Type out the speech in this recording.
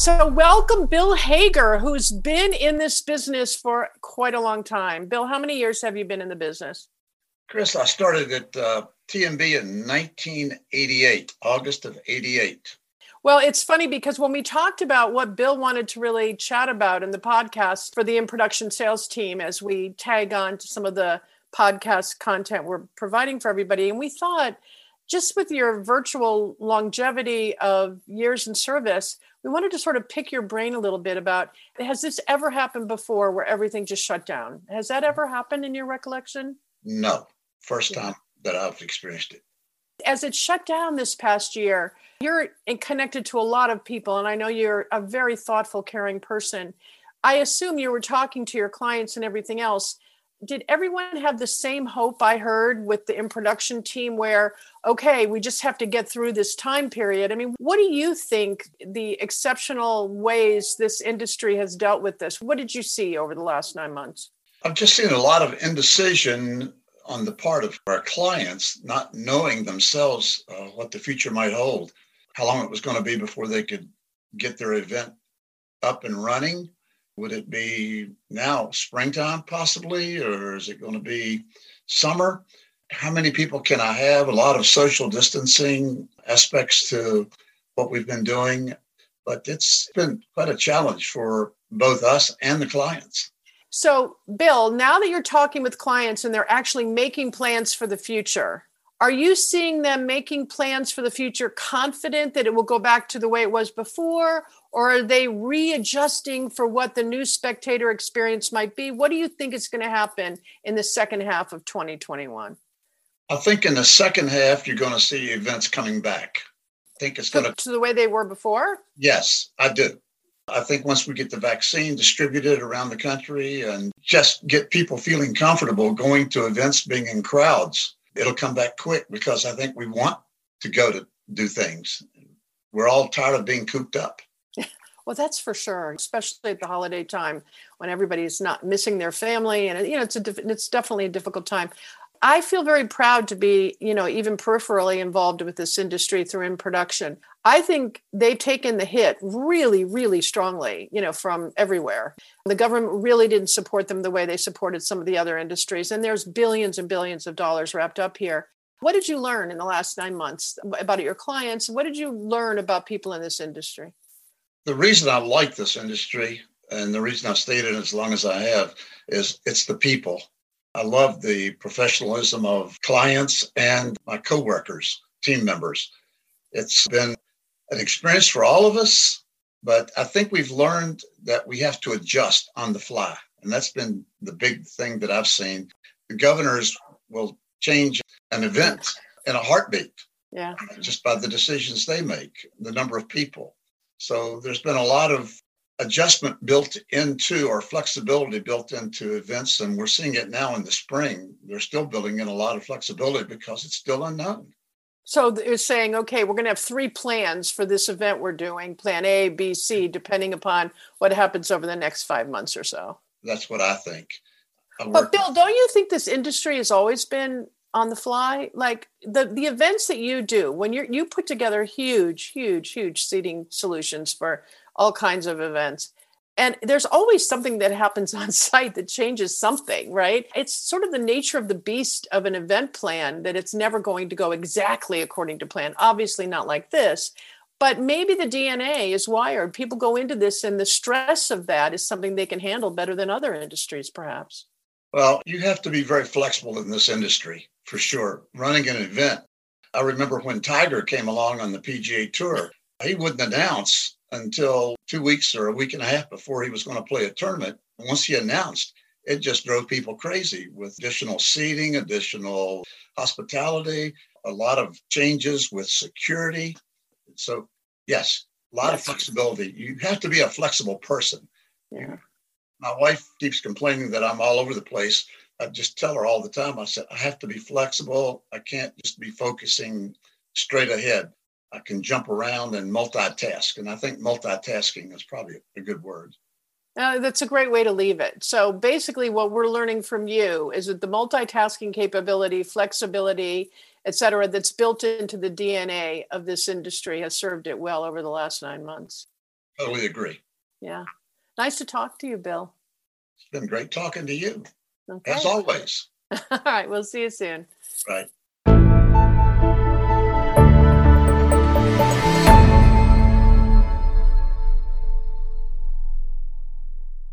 So, welcome Bill Hager, who's been in this business for quite a long time. Bill, how many years have you been in the business? Chris, I started at uh, TMB in 1988, August of 88. Well, it's funny because when we talked about what Bill wanted to really chat about in the podcast for the InProduction sales team, as we tag on to some of the podcast content we're providing for everybody, and we thought just with your virtual longevity of years in service, we wanted to sort of pick your brain a little bit about has this ever happened before where everything just shut down? Has that ever happened in your recollection? No, first time that I've experienced it. As it shut down this past year, you're connected to a lot of people, and I know you're a very thoughtful, caring person. I assume you were talking to your clients and everything else did everyone have the same hope I heard with the InProduction team where, okay, we just have to get through this time period? I mean, what do you think the exceptional ways this industry has dealt with this? What did you see over the last nine months? I've just seen a lot of indecision on the part of our clients, not knowing themselves uh, what the future might hold, how long it was going to be before they could get their event up and running would it be now springtime possibly, or is it going to be summer? How many people can I have? A lot of social distancing aspects to what we've been doing, but it's been quite a challenge for both us and the clients. So, Bill, now that you're talking with clients and they're actually making plans for the future, are you seeing them making plans for the future confident that it will go back to the way it was before? Or are they readjusting for what the new spectator experience might be? What do you think is going to happen in the second half of 2021? I think in the second half, you're going to see events coming back. I think it's going to. To the way they were before? Yes, I do. I think once we get the vaccine distributed around the country and just get people feeling comfortable going to events, being in crowds, it'll come back quick because I think we want to go to do things. We're all tired of being cooped up. Well, that's for sure, especially at the holiday time when everybody's not missing their family, and you know it's a it's definitely a difficult time. I feel very proud to be, you know, even peripherally involved with this industry through InProduction. I think they've taken the hit really, really strongly, you know, from everywhere. The government really didn't support them the way they supported some of the other industries. And there's billions and billions of dollars wrapped up here. What did you learn in the last nine months about your clients? What did you learn about people in this industry? The reason I like this industry and the reason I've stayed in as long as I have is it's the people I love the professionalism of clients and my coworkers, team members. It's been an experience for all of us, but I think we've learned that we have to adjust on the fly. And that's been the big thing that I've seen. The governors will change an event in a heartbeat. Yeah. Just by the decisions they make, the number of people. So there's been a lot of adjustment built into or flexibility built into events and we're seeing it now in the spring. They're still building in a lot of flexibility because it's still unknown. So they're saying okay we're going to have three plans for this event we're doing plan a b c depending upon what happens over the next five months or so. That's what i think. But bill don't you think this industry has always been on the fly? Like the the events that you do when you you put together huge huge huge seating solutions for all kinds of events. And there's always something that happens on site that changes something, right? It's sort of the nature of the beast of an event plan that it's never going to go exactly according to plan. Obviously, not like this, but maybe the DNA is wired. People go into this, and the stress of that is something they can handle better than other industries, perhaps. Well, you have to be very flexible in this industry for sure. Running an event, I remember when Tiger came along on the PGA Tour, he wouldn't announce until two weeks or a week and a half before he was going to play a tournament. And once he announced, it just drove people crazy with additional seating, additional hospitality, a lot of changes with security. So, yes, a lot yes. of flexibility. You have to be a flexible person. Yeah. My wife keeps complaining that I'm all over the place. I just tell her all the time, I said, I have to be flexible. I can't just be focusing straight ahead. I can jump around and multitask. And I think multitasking is probably a good word. Uh, that's a great way to leave it. So basically, what we're learning from you is that the multitasking capability, flexibility, et cetera, that's built into the DNA of this industry has served it well over the last nine months. Totally agree. Yeah. Nice to talk to you, Bill. It's been great talking to you, Okay. as always. All right. We'll see you soon. Right.